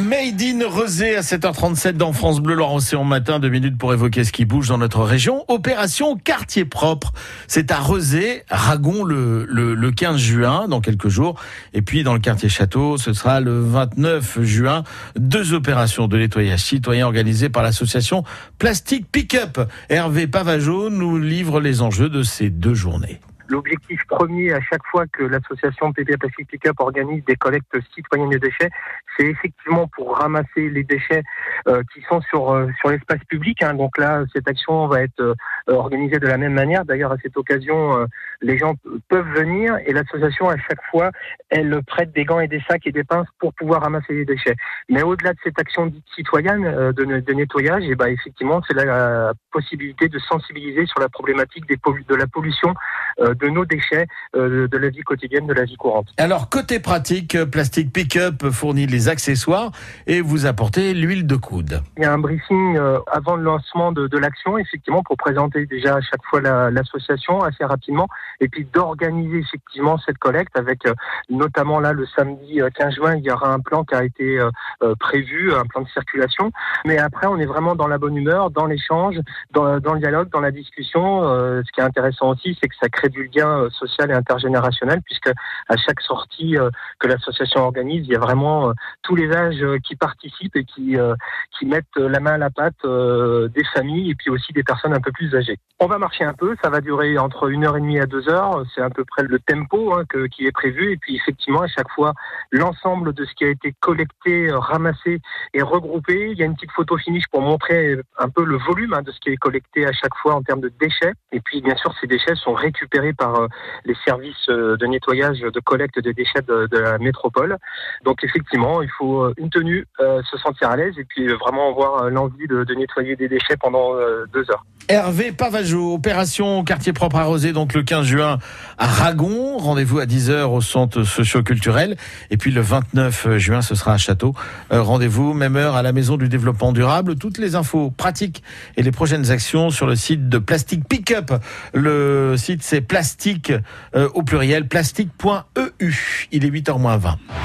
Made in Rosé à 7h37 dans France Bleu Loire Océan matin, deux minutes pour évoquer ce qui bouge dans notre région. Opération quartier propre. C'est à Rosé, Ragon le, le, le 15 juin, dans quelques jours. Et puis dans le quartier Château, ce sera le 29 juin. Deux opérations de nettoyage citoyen organisées par l'association Plastique Pickup. Hervé Pavageau nous livre les enjeux de ces deux journées. L'objectif premier à chaque fois que l'association PPA Plastic Pickup organise des collectes citoyennes de déchets, c'est effectivement pour ramasser les déchets euh, qui sont sur euh, sur l'espace public. Hein. Donc là, cette action va être euh, organisée de la même manière. D'ailleurs, à cette occasion, euh, les gens peuvent venir et l'association à chaque fois, elle prête des gants et des sacs et des pinces pour pouvoir ramasser les déchets. Mais au-delà de cette action dite citoyenne de, de, nettoyage, et ben effectivement, c'est la, possibilité de sensibiliser sur la problématique des de la pollution de nos déchets euh, de la vie quotidienne, de la vie courante. Alors, côté pratique, Plastic Pickup fournit les accessoires et vous apportez l'huile de coude. Il y a un briefing euh, avant le lancement de, de l'action, effectivement, pour présenter déjà à chaque fois l'association assez rapidement et puis d'organiser effectivement cette collecte avec euh, notamment là le samedi 15 juin, il y aura un plan qui a été prévu, un plan de circulation. Mais après, on est vraiment dans la bonne humeur, dans l'échange, dans, le dialogue, dans la discussion. ce qui est intéressant aussi, c'est que ça crée du lien euh, social et intergénérationnel, puisque à chaque sortie euh, que l'association organise, il y a vraiment euh, tous les âges qui participent et qui, qui mettent la main à la pâte des familles et puis aussi des personnes un peu plus âgées. On va marcher un peu, ça va durer entre une heure et demie à deux heures, c'est à peu près le tempo hein, qui est prévu, et puis effectivement à chaque fois l'ensemble de ce qui a été collecté, ramassé et regroupé. Il y a une petite photo finish pour montrer un peu le volume hein, de ce qui est collecté à chaque fois en termes de déchets, et puis bien sûr ces déchets sont récupérés par euh, les services euh, de nettoyage, de collecte des déchets de, la métropole. Donc effectivement, il faut euh, une tenue, se sentir à l'aise et puis vraiment avoir l'envie de, nettoyer des déchets pendant deux heures. Hervé Pavageau, opération quartier propre arrosé, donc le 15 juin à Ragon. Rendez-vous à 10h au centre socio-culturel. Et puis le 29 juin, ce sera à Château. Rendez-vous, même heure, à la Maison du Développement Durable. Toutes les infos pratiques et les prochaines actions sur le site de Plastic Pickup. Le site, c'est plastique euh, au pluriel plastique.eu. Il est 8h moins 20.